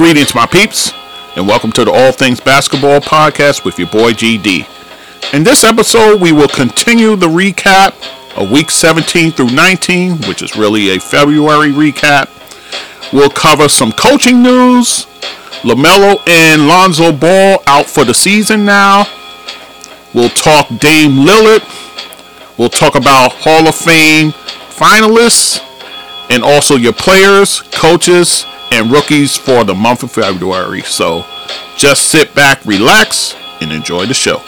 Greetings, my peeps, and welcome to the All Things Basketball Podcast with your boy GD. In this episode, we will continue the recap of week 17 through 19, which is really a February recap. We'll cover some coaching news. LaMelo and Lonzo Ball out for the season now. We'll talk Dame Lillard. We'll talk about Hall of Fame finalists and also your players, coaches, and rookies for the month of February. So just sit back, relax, and enjoy the show.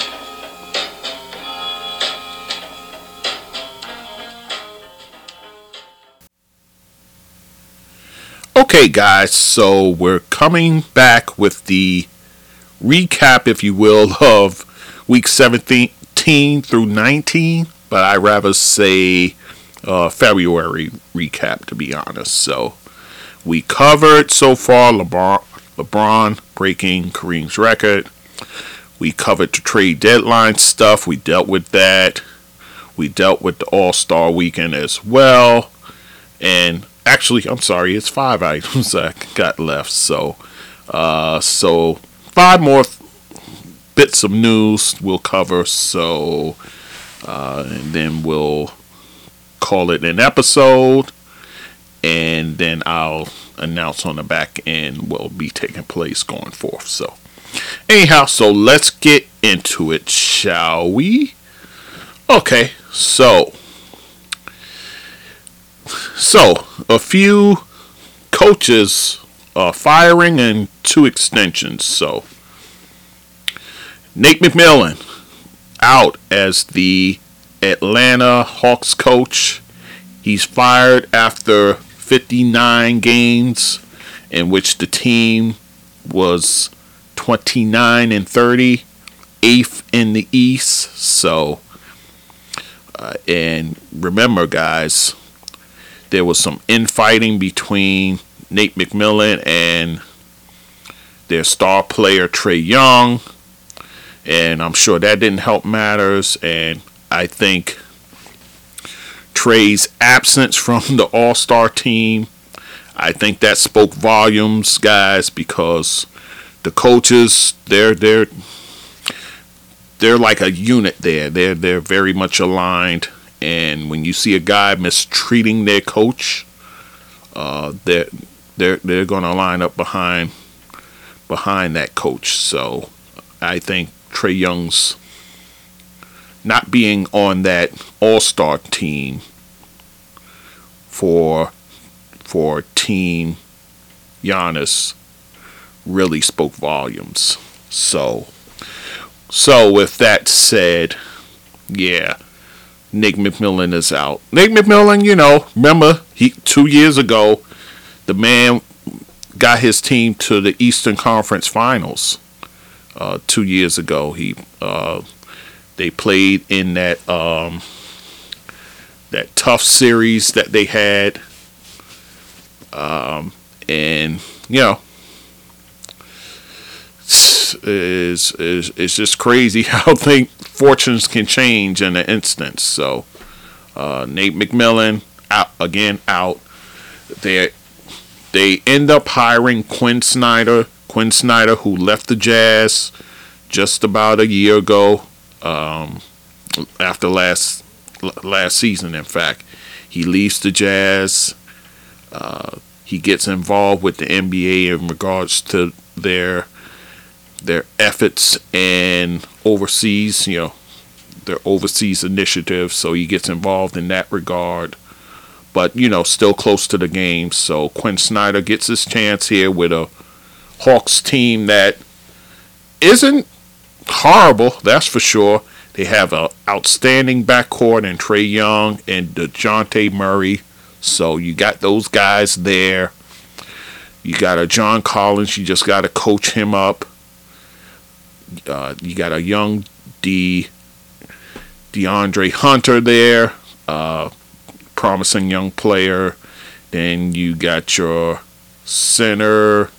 Okay, guys, so we're coming back with the recap, if you will, of week 17 through 19, but I rather say uh, February recap, to be honest. So we covered so far LeBron, LeBron breaking Kareem's record. We covered the trade deadline stuff. We dealt with that. We dealt with the All Star weekend as well. And actually, I'm sorry, it's five items I got left. So, uh, so five more bits of news we'll cover. So, uh, and then we'll call it an episode and then I'll announce on the back end what will be taking place going forth. So, anyhow, so let's get into it, shall we? Okay, so so a few coaches uh, firing and two extensions. So Nate McMillan out as the Atlanta Hawks coach. He's fired after 59 games in which the team was 29 and 30, eighth in the East. So, uh, and remember, guys, there was some infighting between Nate McMillan and their star player Trae Young, and I'm sure that didn't help matters. And I think Trae's absence from the All Star team. I think that spoke volumes, guys, because the coaches they're they're they're like a unit there. They're they're very much aligned. And when you see a guy mistreating their coach, uh, they're they're they're gonna line up behind behind that coach. So I think Trae Young's not being on that All Star team for for Team Giannis really spoke volumes. So so with that said, yeah, Nick McMillan is out. Nick McMillan, you know, remember he two years ago, the man got his team to the Eastern Conference Finals. Uh, two years ago, he uh, they played in that um, that tough series that they had, um, and you know, is is it's just crazy how think fortunes can change in an instant. So, uh, Nate McMillan out again out. They they end up hiring Quin Snyder. Quin Snyder, who left the Jazz just about a year ago um, after last last season. In fact, he leaves the Jazz. Uh, he gets involved with the NBA in regards to their their efforts and overseas, you know, their overseas initiatives. So he gets involved in that regard. But you know, still close to the game. So Quin Snyder gets his chance here with a Hawks team that isn't horrible, that's for sure. They have an outstanding backcourt in Trae Young and Dejounte Murray. So you got those guys there. You got a John Collins. You just got to coach him up. Uh, you got a young D. DeAndre Hunter there, uh, promising young player. Then you got your center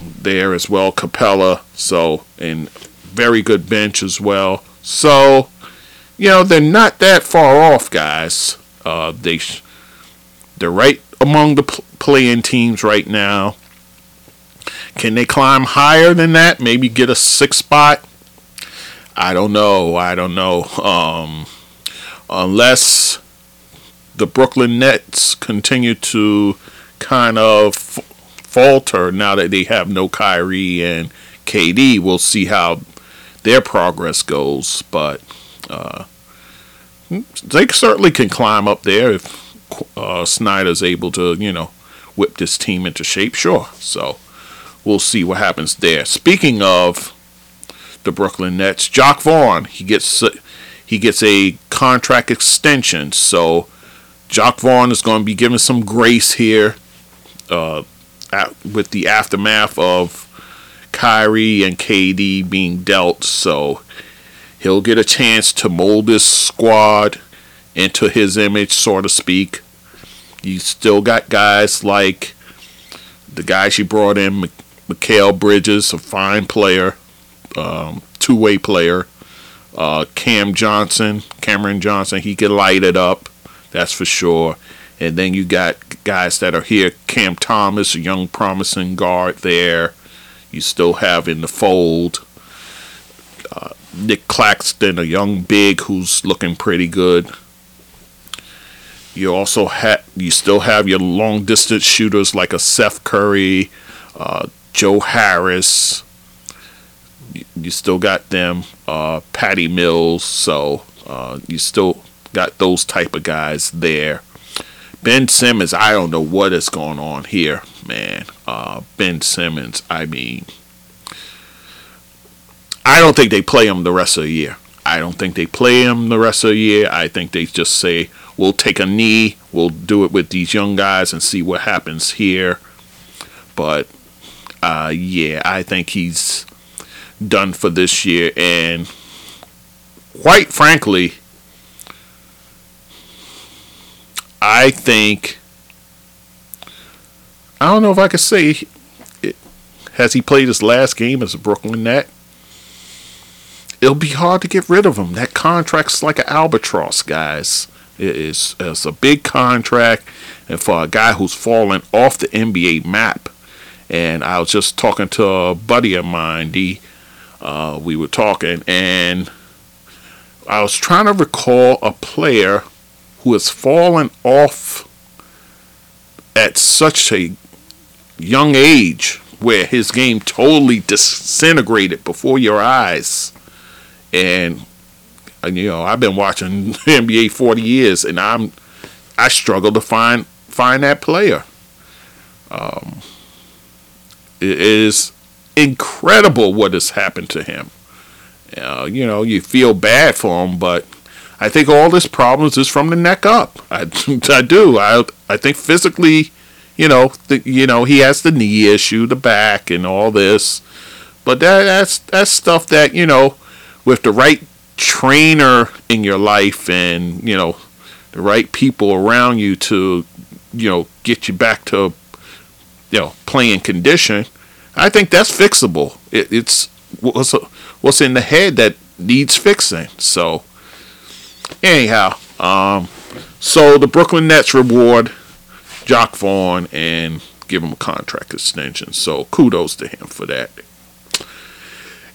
there as well, Capela. So, and very good bench as well. So, you know, they're not that far off, guys. Uh, they they're right among the pl- playing teams right now. Can they climb higher than that? Maybe get a six spot? I don't know. I don't know. Um, unless the Brooklyn Nets continue to kind of falter now that they have no Kyrie and KD, we'll see how their progress goes. But uh, they certainly can climb up there if uh, Snyder's able to, you know, whip this team into shape. Sure. So we'll see what happens there. Speaking of the Brooklyn Nets, Jacque Vaughn, he gets he gets a contract extension. So Jacque Vaughn is going to be given some grace here uh, at, with the aftermath of Kyrie and KD being dealt. So he'll get a chance to mold this squad into his image, so to speak. You still got guys like the guys you brought in, Mikal Bridges, a fine player, um, two way player. Uh, Cam Johnson, Cameron Johnson, he can light it up, that's for sure. And then you got guys that are here. Cam Thomas, a young promising guard there. You still have in the fold uh, Nic Claxton, a young big who's looking pretty good. You also have you still have your long distance shooters like a Seth Curry, uh, Joe Harris. You, you still got them, uh, Patty Mills. So uh, you still got those type of guys there. Ben Simmons, I don't know what is going on here, man. Uh, ben Simmons, I mean, I don't think they play him the rest of the year. I don't think they play him the rest of the year. I think they just say, we'll take a knee, we'll do it with these young guys and see what happens here. But uh, yeah, I think he's done for this year. And quite frankly, I think I don't know if I could say it, has he played his last game as a Brooklyn Net. It'll be hard to get rid of him. That contract's like an albatross, guys. It is it's a big contract, and for a guy who's fallen off the NBA map. And I was just talking to a buddy of mine, D. Uh, we were talking, and I was trying to recall a player who has fallen off at such a young age where his game totally disintegrated before your eyes. And, and you know, I've been watching NBA 40 years and I'm I struggle to find find that player. Um, it is incredible what has happened to him. Uh, you know, you feel bad for him, but I think all this problems is from the neck up. I, I do. I I think physically, you know, the, you know, he has the knee issue, the back, and all this. But that that's that's stuff that you know, with the right trainer in your life and you know, the right people around you to, you know, get you back to, you know, playing condition. I think that's fixable. It, it's what's what's in the head that needs fixing. So Anyhow, um, so the Brooklyn Nets reward Jacque Vaughn and give him a contract extension. So kudos to him for that.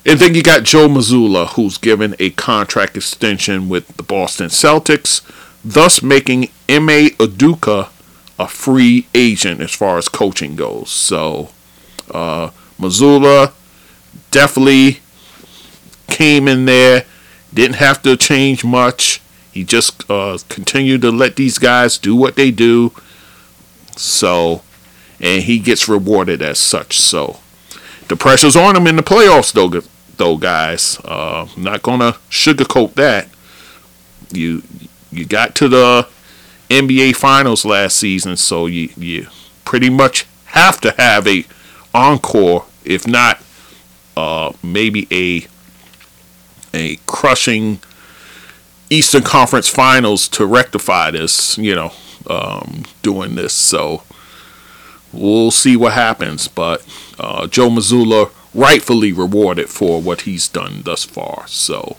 And then you got Joe Mazzulla, who's given a contract extension with the Boston Celtics, thus making Ime Udoka a free agent as far as coaching goes. So uh, Mazzulla definitely came in there, didn't have to change much. He just uh, continued to let these guys do what they do. So, and he gets rewarded as such. So, the pressure's on him in the playoffs, though, though guys. Uh, not gonna sugarcoat that. You you got to the NBA Finals last season, so you you pretty much have to have a encore, if not uh, maybe a a crushing Eastern Conference Finals to rectify this, you know, um, doing this. So we'll see what happens. But uh, Joe Mazzulla rightfully rewarded for what he's done thus far. So,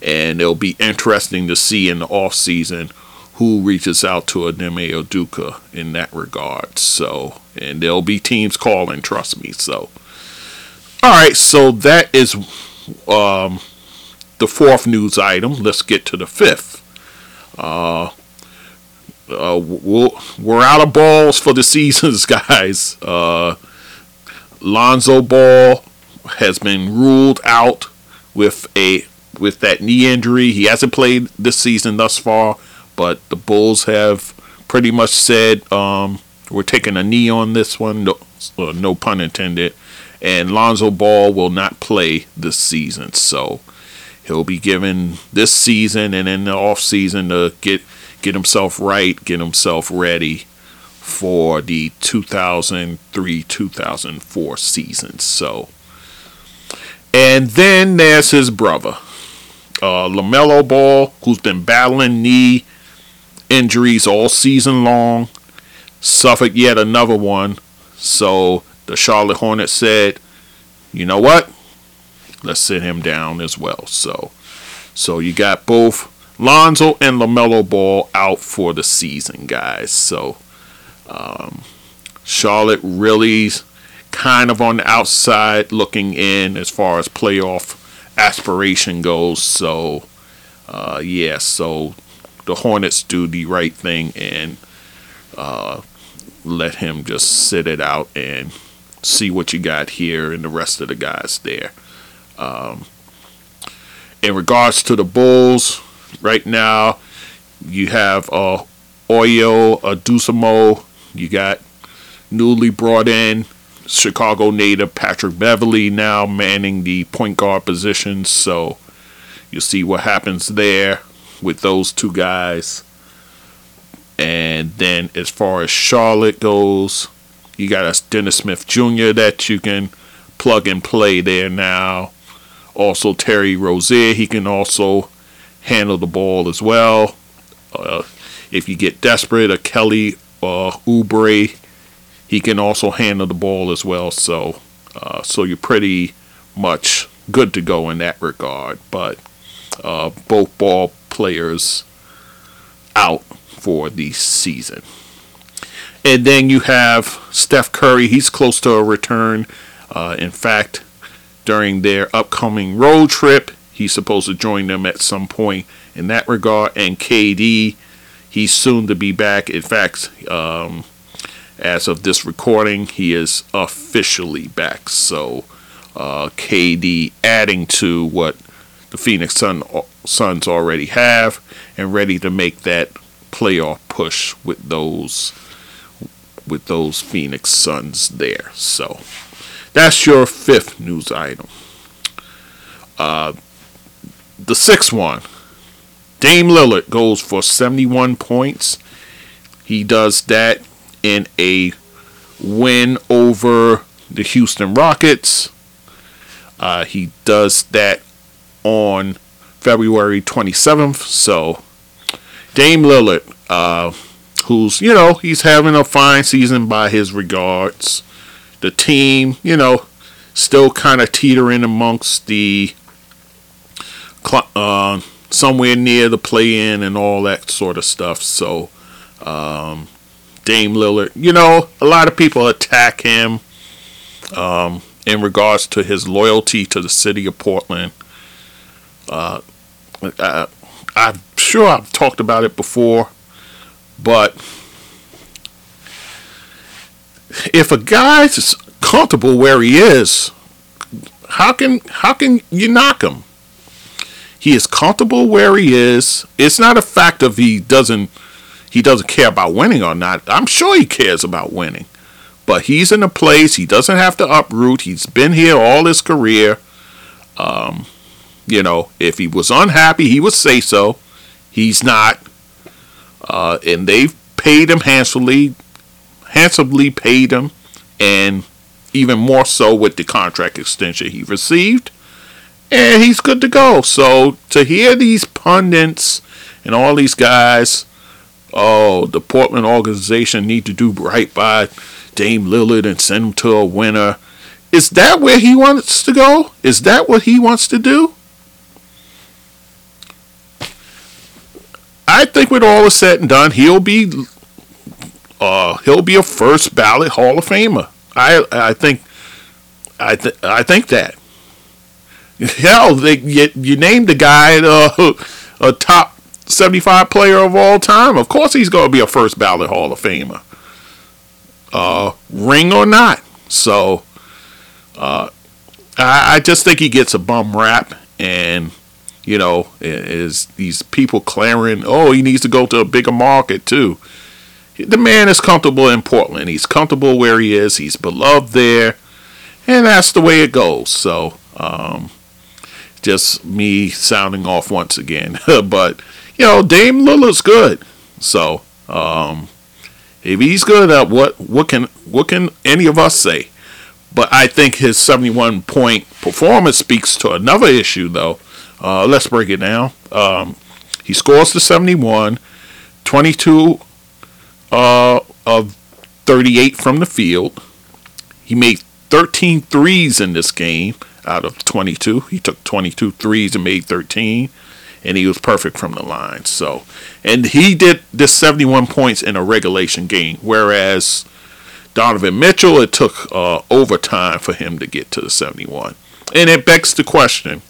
and it'll be interesting to see in the off season who reaches out to a Ime Udoka in that regard. So, and there'll be teams calling, trust me. So, All right, so that is um, the fourth news item. Let's get to the fifth. Uh, uh, we're, out of balls for the seasons, guys. Uh, Lonzo Ball has been ruled out with a with that knee injury. He hasn't played this season thus far, but the Bulls have pretty much said um, we're taking a knee on this one. No, uh, no pun intended. And Lonzo Ball will not play this season, so he'll be given this season and in the off season to get get himself right, get himself ready for the 2003-2004 season. So, and then there's his brother, uh, LaMelo Ball, who's been battling knee injuries all season long, suffered yet another one. So the Charlotte Hornets said, you know what? Let's sit him down as well. So, so you got both Lonzo and LaMelo Ball out for the season, guys. So, um, Charlotte really kind of on the outside looking in as far as playoff aspiration goes. So, uh, yeah, so the Hornets do the right thing and uh, let him just sit it out and see what you got here and the rest of the guys there. Um, in regards to the Bulls, right now you have uh, Ayo Dosunmu. You got newly brought in Chicago native Patrick Beverley now manning the point guard position. So you'll see what happens there with those two guys. And then as far as Charlotte goes, you got a Dennis Smith Jr. that you can plug and play there now. Also Terry Rozier, he can also handle the ball as well. Uh, if you get desperate, a Kelly uh, Oubre, he can also handle the ball as well. So, uh, so you're pretty much good to go in that regard. But uh, both ball players out for the season. And then you have Steph Curry. He's close to a return. Uh, in fact, during their upcoming road trip, he's supposed to join them at some point in that regard. And KD, he's soon to be back. In fact, um, as of this recording, he is officially back. So, uh, KD adding to what the Phoenix Sun, Suns already have and ready to make that playoff push with those with those Phoenix Suns there. So that's your fifth news item. Uh, the sixth one, Dame Lillard goes for 71 points. He does that in a win over the Houston Rockets. Uh, he does that on February 27th. So Dame Lillard, uh, who's, you know, he's having a fine season by his regards. The team, you know, still kind of teetering amongst the uh, somewhere near the play in and all that sort of stuff. So, um, Dame Lillard, you know, a lot of people attack him um, in regards to his loyalty to the city of Portland. Uh, I, I'm sure I've talked about it before, but if a guy's comfortable where he is, how can how can you knock him? He is comfortable where he is. It's not a fact of he doesn't he doesn't care about winning or not. I'm sure he cares about winning. But he's in a place he doesn't have to uproot. He's been here all his career. Um, you know, if he was unhappy, he would say so. He's not. Uh, and they've paid him handsomely, handsomely paid him, and even more so with the contract extension he received. And he's good to go. So to hear these pundits and all these guys, oh, the Portland organization need to do right by Dame Lillard and send him to a winner. Is that where he wants to go? Is that what he wants to do? I think with all is said and done, he'll be uh, he'll be a first ballot Hall of Famer. I I think I th- I think that. Hell, they, you, you named the guy uh, a top 75 player of all time. Of course, he's going to be a first ballot Hall of Famer, uh, ring or not. So, uh, I, I just think he gets a bum rap, and you know, is these people clamoring, oh, he needs to go to a bigger market too. The man is comfortable in Portland. He's comfortable where he is. He's beloved there, and that's the way it goes. So, um, just me sounding off once again, but you know, Dame Lillard's good. So, um, if he's good, at what what can what can any of us say? But I think his 71 point performance speaks to another issue, though. Uh, let's break it down. Um, he scores the 71, 22 uh, of 38 from the field. He made 13 threes in this game out of 22. He took 22 threes and made 13, and he was perfect from the line. So, and he did this 71 points in a regulation game, whereas Donovan Mitchell, it took uh, overtime for him to get to the 71. And it begs the question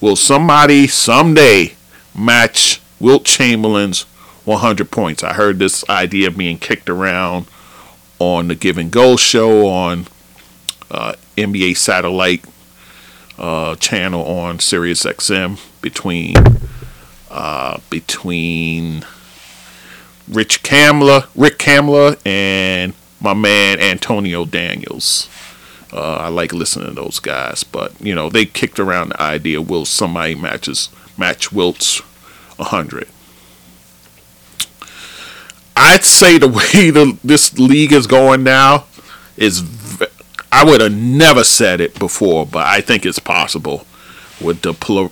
will somebody someday match Wilt Chamberlain's 100 points? I heard this idea of being kicked around on the Give and Go show on uh, NBA satellite uh, channel on Sirius XM between uh, between Rich Kamla, Rick Kamla, and my man Antonio Daniels. Uh, I like listening to those guys, but you know they kicked around the idea: will somebody matches match Wilt's hundred? I'd say the way the, this league is going now is, v- I would have never said it before, but I think it's possible with the plur,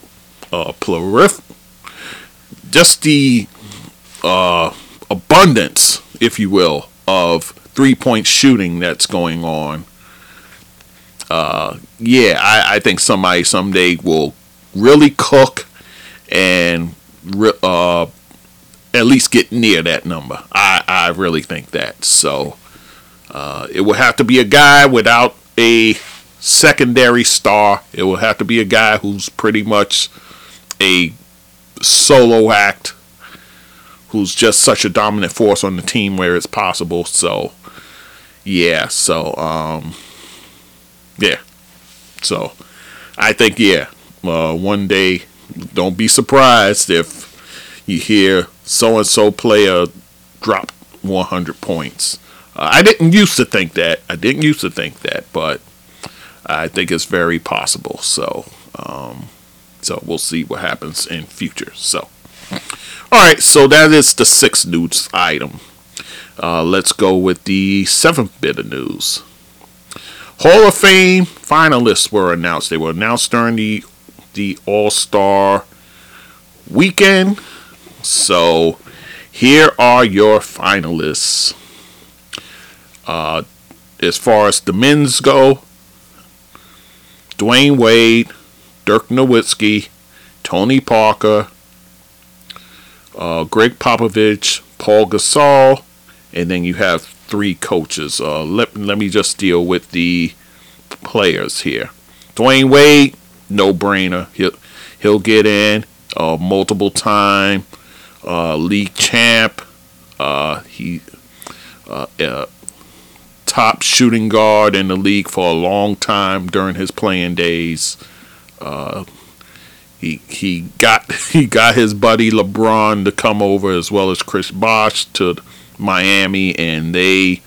uh, plurif, just the uh, abundance, if you will, of three point shooting that's going on. Uh, yeah, I, I think somebody someday will really cook and uh, at least get near that number. I, I really think that. So uh, it will have to be a guy without a secondary star. It will have to be a guy who's pretty much a solo act, who's just such a dominant force on the team where it's possible. So yeah, so um, yeah, so I think yeah, uh, one day don't be surprised if you hear so and so player drop 100 points. Uh, I didn't used to think that. I didn't used to think that, but I think it's very possible. So, um, so we'll see what happens in future. So, all right. So that is the sixth news item. Uh, let's go with the seventh bit of news. Hall of Fame finalists were announced. They were announced during the the All Star weekend. So here are your finalists. Uh, as far as the men's go, Dwyane Wade, Dirk Nowitzki, Tony Parker, uh, Gregg Popovich, Paul Gasol, and then you have three coaches. Uh, let, let me just deal with the players here. Dwyane Wade, no brainer. He'll, he'll get in. Uh, multiple time uh, league champ. Uh, he uh, uh, top shooting guard in the league for a long time during his playing days. Uh, he he got he got his buddy LeBron to come over as well as Chris Bosh to Miami, and they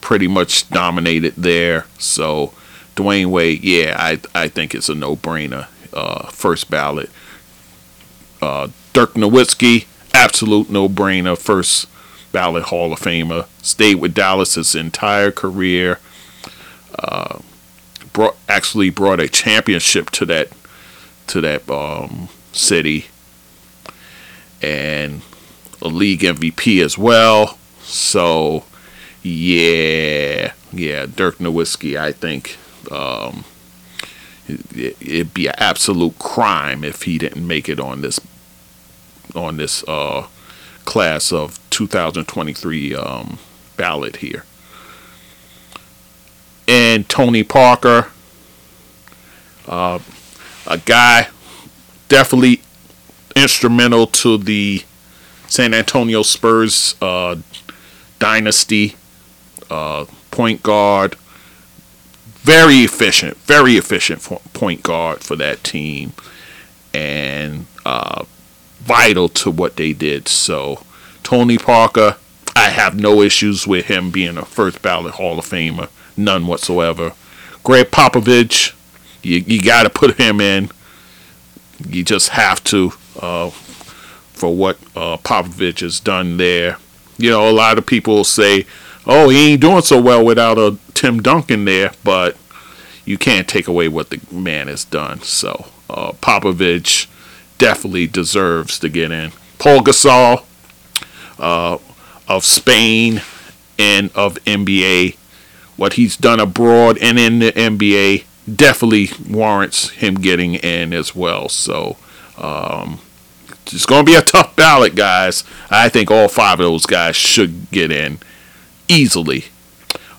pretty much dominated there. So Dwyane Wade, yeah, I I think it's a no brainer. Uh, first ballot. Uh, Dirk Nowitzki, absolute no brainer. First ballot Hall of Famer. Stayed with Dallas his entire career. Uh, brought actually brought a championship to that to that um, city, and a league MVP as well. So, yeah, yeah, Dirk Nowitzki, I think um, it, it'd be an absolute crime if he didn't make it on this on this uh, class of 2023 um, ballot here. And Tony Parker, uh, a guy definitely instrumental to the San Antonio Spurs uh, dynasty, uh, point guard, very efficient, very efficient point guard for that team, and uh, vital to what they did. So, Tony Parker, I have no issues with him being a first ballot Hall of Famer, none whatsoever. Gregg Popovich, you, you got to put him in. You just have to uh, for what uh, Popovich has done there. You know, a lot of people say, "Oh, he ain't doing so well without a Tim Duncan there," but you can't take away what the man has done. So uh, Popovich definitely deserves to get in. Paul Gasol uh, of Spain and of NBA, what he's done abroad and in the NBA definitely warrants him getting in as well. So um, it's going to be a tough ballot, guys. I think all five of those guys should get in easily.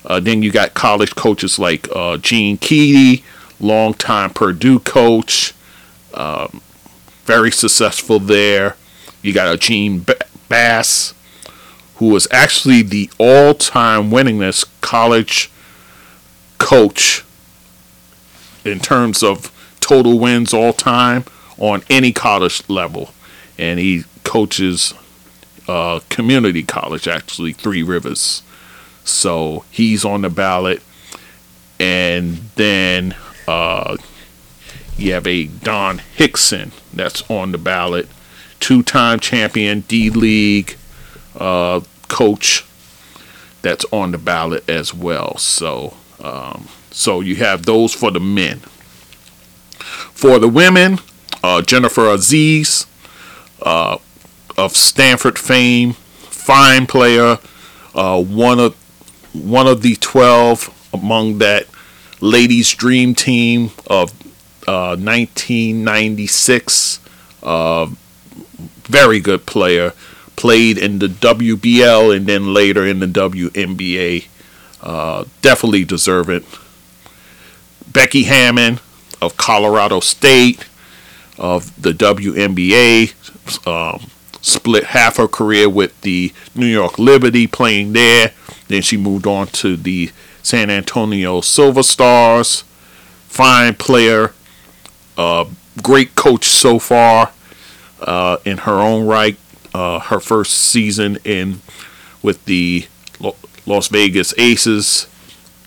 Uh, then you got college coaches like uh, Gene Keady, longtime Purdue coach, um, very successful there. You got a Gene Bess, who was actually the all-time winningest college coach in terms of total wins all time on any college level and he coaches uh, community college, actually, Three Rivers. So he's on the ballot. And then uh, you have a Don Hixon that's on the ballot, two time champion D League uh, coach that's on the ballot as well. So, um, so you have those for the men. For the women, uh, Jennifer Azzi, uh, of Stanford fame, fine player, uh, one of one of the twelve among that ladies' dream team of uh, 1996. Uh, very good player. Played in the WBL and then later in the WNBA. Uh, definitely deserve it. Becky Hammon of Colorado State of the WNBA um, split half her career with the New York Liberty playing there. Then she moved on to the San Antonio Silver Stars. Fine player, uh, great coach so far uh, in her own right. Uh, her first season in with the Las Vegas Aces.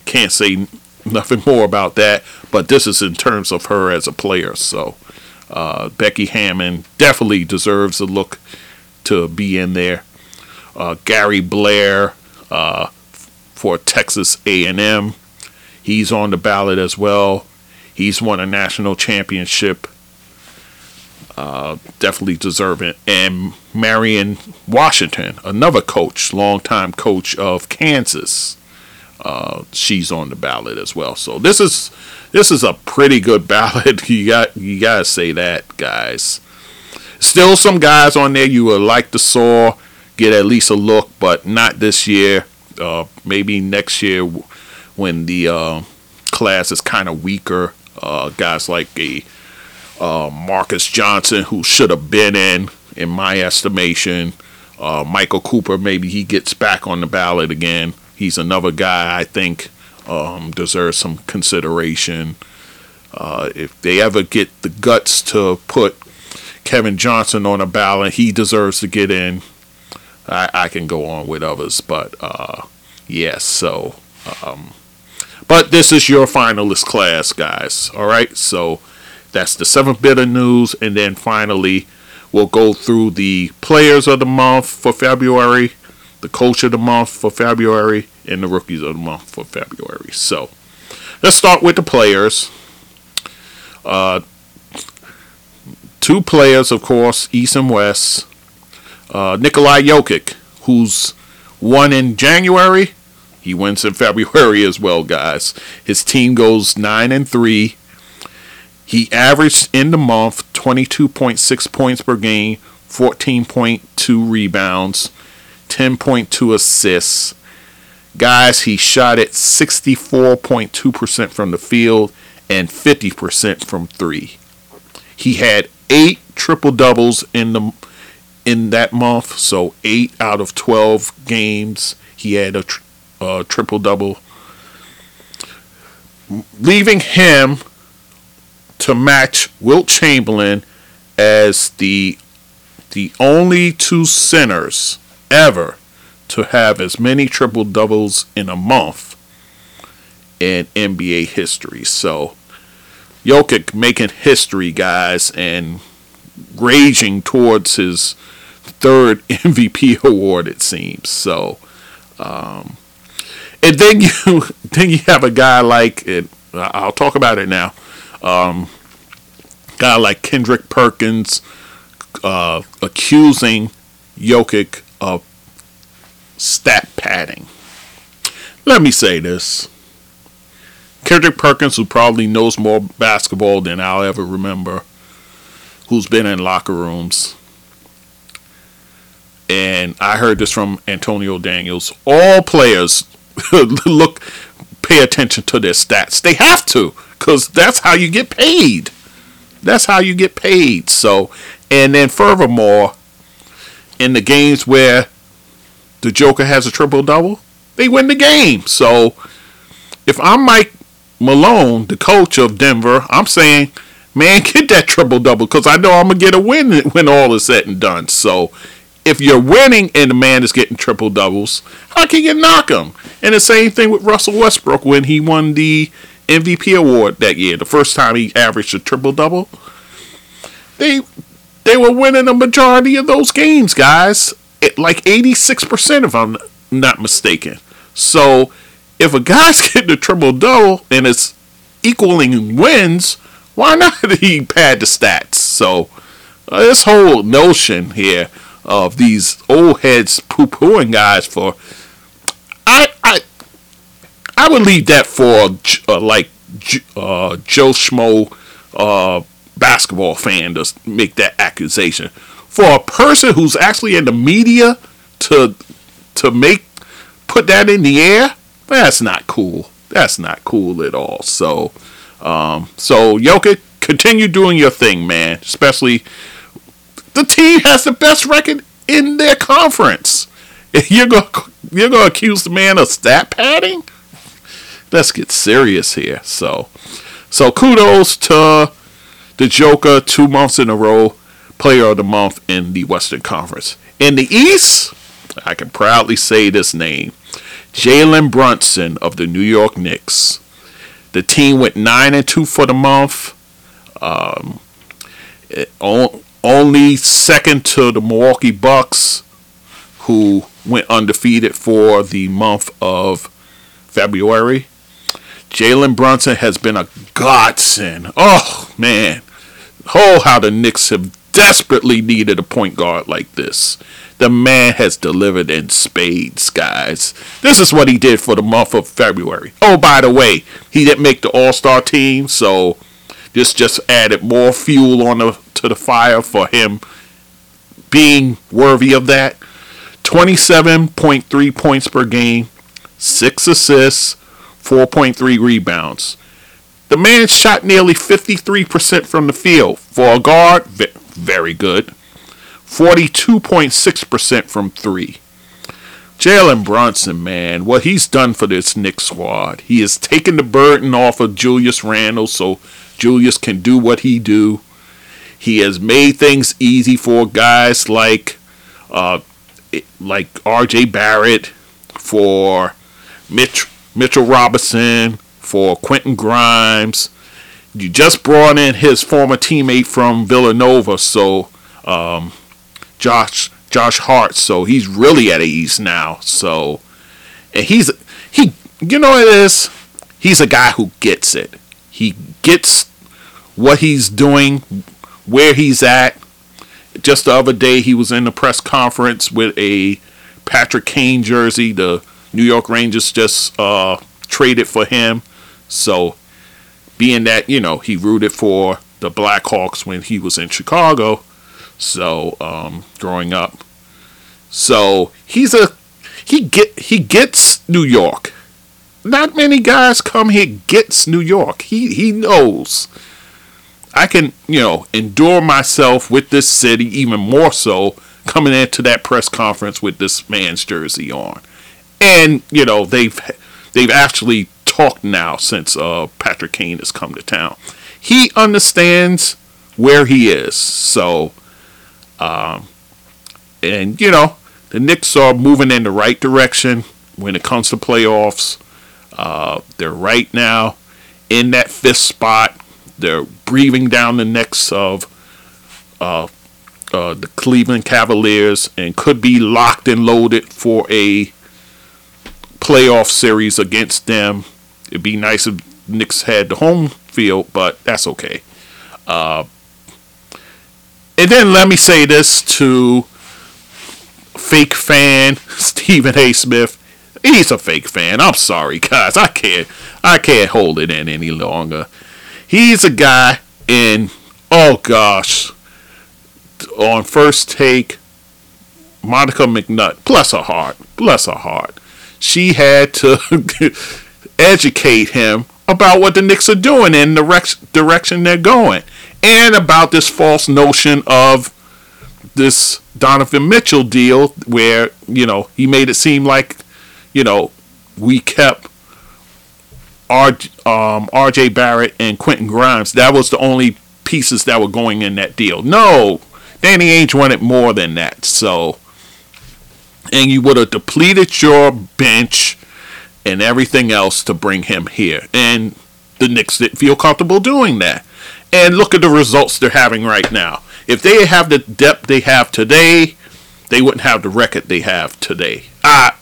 Can't say nothing more about that, but this is in terms of her as a player. So uh, Becky Hammon definitely deserves a look to be in there. Uh, Gary Blair uh, for Texas A&M, he's on the ballot as well. He's won a national championship. Uh, definitely deserving. And Marian Washington, another coach, longtime coach of Kansas. Uh, she's on the ballot as well. So this is this is a pretty good ballot. You got you gotta say that, guys. Still some guys on there you would like to saw get at least a look, but not this year. Uh, maybe next year when the uh, class is kind of weaker. Uh, guys like a uh, Marques Johnson who should have been in, in my estimation. Uh, Michael Cooper, maybe he gets back on the ballot again. He's another guy I think um, deserves some consideration. Uh, if they ever get the guts to put Kevin Johnson on a ballot, he deserves to get in. I, I can go on with others, but uh, yes, so. Um, but this is your finalist class, guys. All right, so that's the seventh bit of news, and then finally, we'll go through the players of the month for February, the coach of the month for February, and the rookies of the month for February. So let's start with the players. Uh, two players, of course, East and West. Uh, Nikolai Jokic, who's won in January, he wins in February as well, guys. His team goes nine and three. He averaged in the month 22.6 points per game, 14.2 rebounds, 10.2 assists, Guys, he shot at 64.2% from the field and 50% from three. He had eight triple doubles in the in that month, so eight out of 12 games he had a, tr- a triple double, leaving him to match Wilt Chamberlain as the the only two centers ever to have as many triple doubles in a month in NBA history. So Jokic making history, guys, and raging towards his third MVP award, it seems. So, um, and then you then you have a guy like it. I'll talk about it now. Um, guy like Kendrick Perkins uh, accusing Jokic of stat padding. Let me say this. Kendrick Perkins, who probably knows more basketball than I'll ever remember, who's been in locker rooms. And I heard this from Antonio Daniels. All players look pay attention to their stats. They have to, because that's how you get paid. That's how you get paid. So, and then furthermore, in the games where the Joker has a triple double, they win the game. So, if I'm Mike Malone, the coach of Denver, I'm saying, man, get that triple double because I know I'm gonna get a win when all is said and done. So, if you're winning and the man is getting triple doubles, how can you knock him? And the same thing with Russell Westbrook when he won the MVP award that year, the first time he averaged a triple double. They they were winning a majority of those games, guys. It, like 86% if I'm not mistaken. So if a guy's getting a triple double and it's equaling wins, why not he pad the stats? So uh, this whole notion here of these old heads poo pooing guys for I I I would leave that for uh, like uh, Joe Schmo uh, basketball fan to make that accusation. For a person who's actually in the media to to make put that in the air, that's not cool. That's not cool at all. So, um, so Jokic, continue doing your thing, man. Especially the team has the best record in their conference. You're gonna you're gonna accuse the man of stat padding? Let's get serious here. So, so kudos to the Joker, two months in a row, Player of the Month in the Western Conference. In the East, I can proudly say this name Jalen Brunson of the New York Knicks. The team went 9 and 2 for the month. Um, it, only second to the Milwaukee Bucks, who went undefeated for the month of February. Jalen Brunson has been a godsend. Oh, man. Oh, how the Knicks have desperately needed a point guard like this. The man has delivered in spades, guys. This is what he did for the month of February. Oh, by the way, he didn't make the All Star team, so this just added more fuel on the to the fire for him being worthy of that. 27.3 points per game, 6 assists, 4.3 rebounds. The man shot nearly 53% from the field. For a guard, very good. 42.6% from three. Jalen Brunson, man, what he's done for this Knicks squad. He has taken the burden off of Julius Randle so Julius can do what he do. He has made things easy for guys like uh, like R.J. Barrett, for Mitch, Mitchell Robinson, for Quentin Grimes. You just brought in his former teammate from Villanova, so um, Josh Josh Hart. So he's really at ease now. So and he's he you know it is he's a guy who gets it. He gets what he's doing where he's at. Just the other day, he was in the press conference with a Patrick Kane jersey. The New York Rangers just uh, traded for him. So, being that, you know, he rooted for the Blackhawks when he was in Chicago. So, um, growing up. So, he's a. He get he gets New York. Not many guys come here gets New York. He he knows. I can, you know, endure myself with this city even more so coming into that press conference with this man's jersey on. And, you know, they've they've actually talked now since uh, Patrick Kane has come to town. He understands where he is. So um, and you know, the Knicks are moving in the right direction when it comes to playoffs. Uh, they're right now in that fifth spot. They're breathing down the necks of uh, uh, the Cleveland Cavaliers and could be locked and loaded for a playoff series against them. It'd be nice if Knicks had the home field, but that's okay. Uh, and then let me say this to fake fan Stephen A. Smith. He's a fake fan. I'm sorry, guys. I can't. I can't hold it in any longer. He's a guy in. Oh gosh. On first take, Monica McNutt. Bless her heart. Bless her heart. She had to educate him about what the Knicks are doing and the direction they're going and about this false notion of this Donovan Mitchell deal where, you know, he made it seem like, you know, we kept R, um, RJ Barrett and Quentin Grimes. That was the only pieces that were going in that deal. No, Danny Ainge wanted more than that. So, and you would have depleted your bench and everything else to bring him here. And the Knicks didn't feel comfortable doing that. And look at the results they're having right now. If they have the depth they have today, they wouldn't have the record they have today. I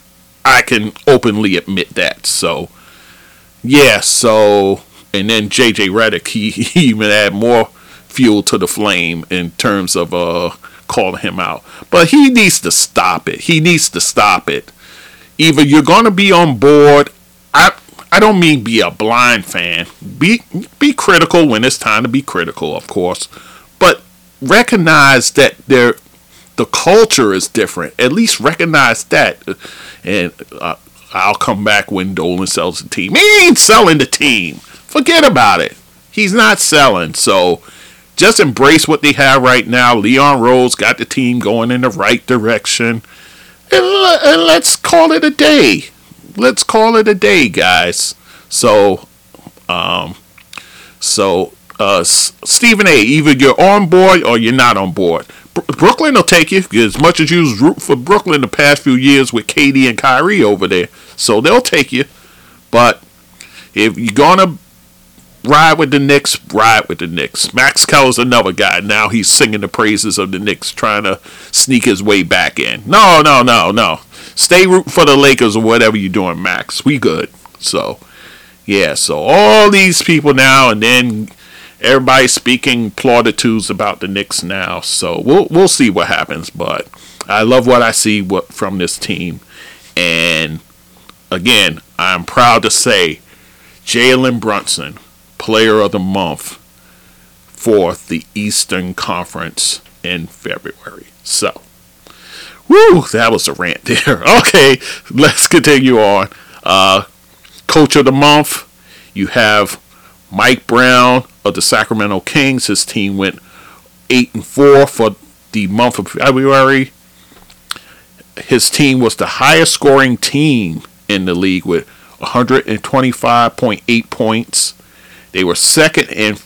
I can openly admit that. So yeah, so and then JJ Redick he, he even add more fuel to the flame in terms of uh calling him out. But he needs to stop it. He needs to stop it. Either you're gonna be on board. I I don't mean be a blind fan. Be be critical when it's time to be critical, of course, but recognize that there the culture is different. At least recognize that, and uh, I'll come back when Dolan sells the team. He ain't selling the team. Forget about it. He's not selling. So just embrace what they have right now. Leon Rose got the team going in the right direction, and, and let's call it a day let's call it a day, guys. So, um, so uh, Stephen A. Either you're on board or you're not on board. Brooklyn will take you as much as you root for Brooklyn the past few years with KD and Kyrie over there. So they'll take you. But if you're gonna ride with the Knicks, ride with the Knicks. Max Kellerman's another guy. Now he's singing the praises of the Knicks, trying to sneak his way back in. No, no, no, no. Stay rooting for the Lakers or whatever you're doing, Max. We good. So, yeah. So all these people now, and then everybody speaking plauditudes about the Knicks now. So we'll we'll see what happens. But I love what I see what, from this team, and again, I'm proud to say, Jalen Brunson, Player of the Month for the Eastern Conference in February. So Woo, that was a rant there. Okay, let's continue on. Uh, Coach of the month, you have Mike Brown of the Sacramento Kings. His team went eight and four for the month of February. His team was the highest scoring team in the league with 125.8 points. They were second in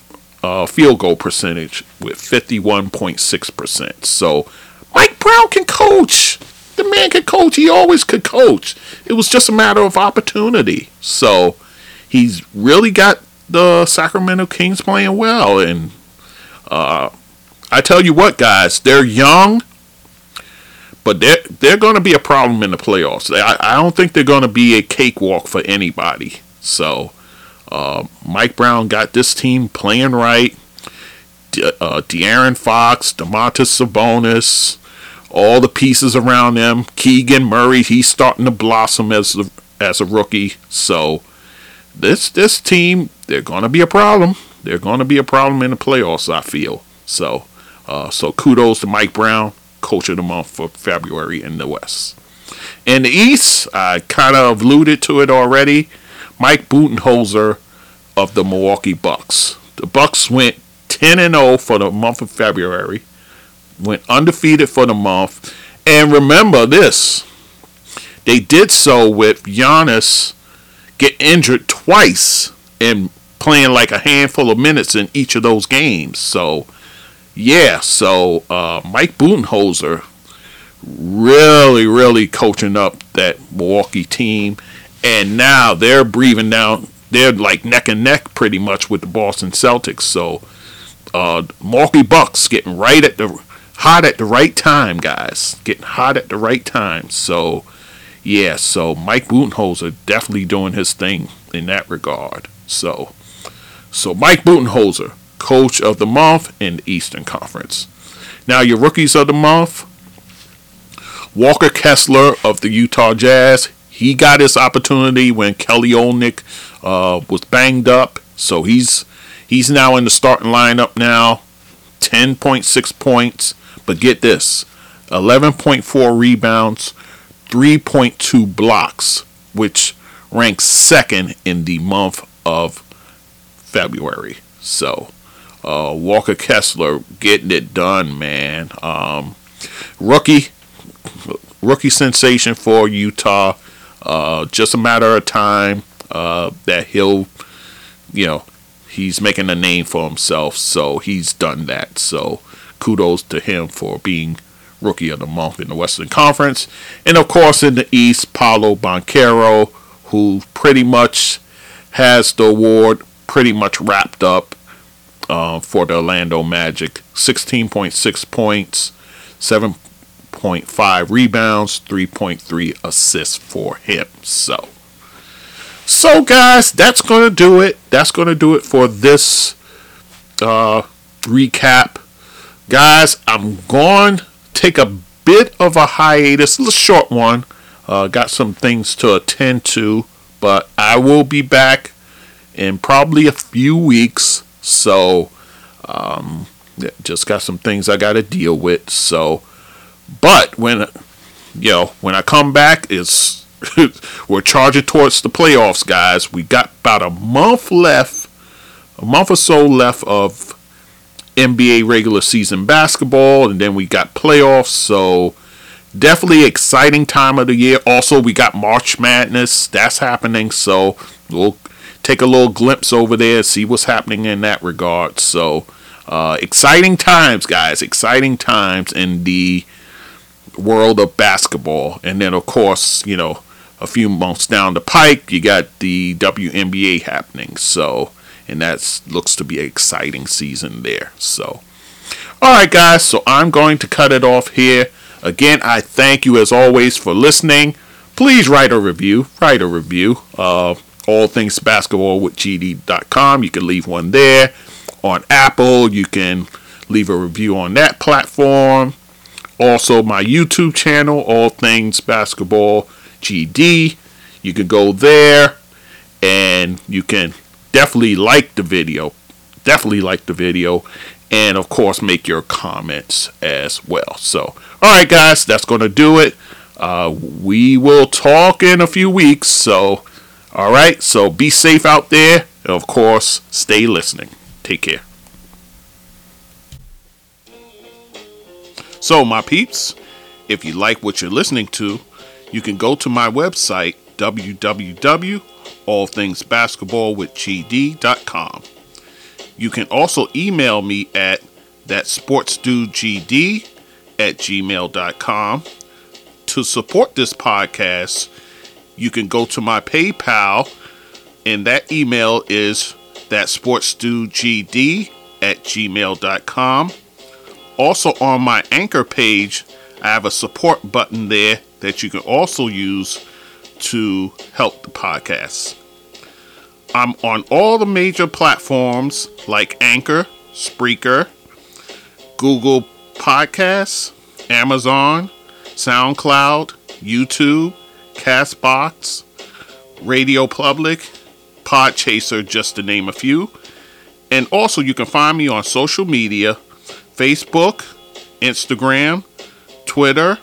uh, field goal percentage with 51.6%. So Mike Brown can coach. The man can coach. He always could coach. It was just a matter of opportunity. So he's really got the Sacramento Kings playing well. And uh, I tell you what, guys, they're young, but they're they're going to be a problem in the playoffs. I, I don't think they're going to be a cakewalk for anybody. So uh, Mike Brown got this team playing right. De- uh, De'Aaron Fox, Domantas Sabonis, all the pieces around them. Keegan Murray, he's starting to blossom as a, as a rookie. So this this team, they're going to be a problem. They're going to be a problem in the playoffs. I feel so. Uh, so kudos to Mike Brown, coach of the month for February in the West. In the East, I kind of alluded to it already. Mike Budenholzer of the Milwaukee Bucks. The Bucks went 10 and 0 for the month of February, went undefeated for the month, and remember this: they did so with Giannis get injured twice and playing like a handful of minutes in each of those games. So, yeah, so uh, Mike Budenholzer really, really coaching up that Milwaukee team, and now they're breathing down. They're like neck and neck pretty much with the Boston Celtics. So, uh, Milwaukee Bucks getting right at the hot at the right time, guys. Getting hot at the right time. So, yeah, so Mike Budenholzer definitely doing his thing in that regard. So, so Mike Budenholzer, coach of the month in the Eastern Conference. Now your rookies of the month, Walker Kessler of the Utah Jazz. He got his opportunity when Kelly Olynyk uh, was banged up, so he's he's now in the starting lineup now. 10.6 points, but get this, 11.4 rebounds, 3.2 blocks, which ranks second in the month of February. So, uh, Walker Kessler getting it done, man. Um, rookie, rookie sensation for Utah. Uh, just a matter of time uh, that he'll, you know, he's making a name for himself. So he's done that. So kudos to him for being Rookie of the Month in the Western Conference. And of course, in the East, Paolo Banchero, who pretty much has the award pretty much wrapped up uh, for the Orlando Magic. 16.6 points, 7.5 rebounds, 3.3 assists for him. So, so guys, that's gonna do it. That's gonna do it for this uh, recap. Guys, I'm going take a bit of a hiatus, a short one. Uh, got some things to attend to, but I will be back in probably a few weeks. So, um, just got some things I got to deal with. So, but when you know when I come back, it's we're charging towards the playoffs, guys. We got about a month left, a month or so left of NBA regular season basketball, and then we got playoffs. So definitely exciting time of the year. Also, we got March Madness that's happening. So we'll take a little glimpse over there, see what's happening in that regard. So uh, exciting times, guys. Exciting times in the world of basketball. And then, of course, you know, a few months down the pike, you got the WNBA happening. So and that looks to be an exciting season there. So, all right, guys. So I'm going to cut it off here. Again, I thank you as always for listening. Please write a review. Write a review. Uh, all things basketball with GD.com. You can leave one there. On Apple, you can leave a review on that platform. Also, my YouTube channel, All Things Basketball GD. You can go there and you can definitely like the video. Definitely like the video. And of course, make your comments as well. So, all right, guys, that's going to do it. Uh, we will talk in a few weeks. So, all right. So, be safe out there. And of course, stay listening. Take care. So, my peeps, if you like what you're listening to, you can go to my website, www all things basketball with gd.com. You can also email me at that sportsdudegd at gmail.com. To support this podcast, you can go to my PayPal, and that email is that sportsdudegd at gmail.com. Also on my anchor page, I have a support button there that you can also use to help the podcast. I'm on all the major platforms like Anchor, Spreaker, Google Podcasts, Amazon, SoundCloud, YouTube, Castbox, Radio Public, Podchaser, just to name a few. And also, you can find me on social media Facebook, Instagram, Twitter,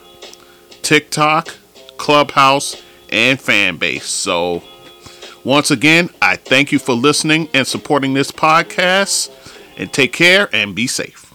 TikTok, clubhouse, and Fanbase. So, once again, I thank you for listening and supporting this podcast. And take care and be safe.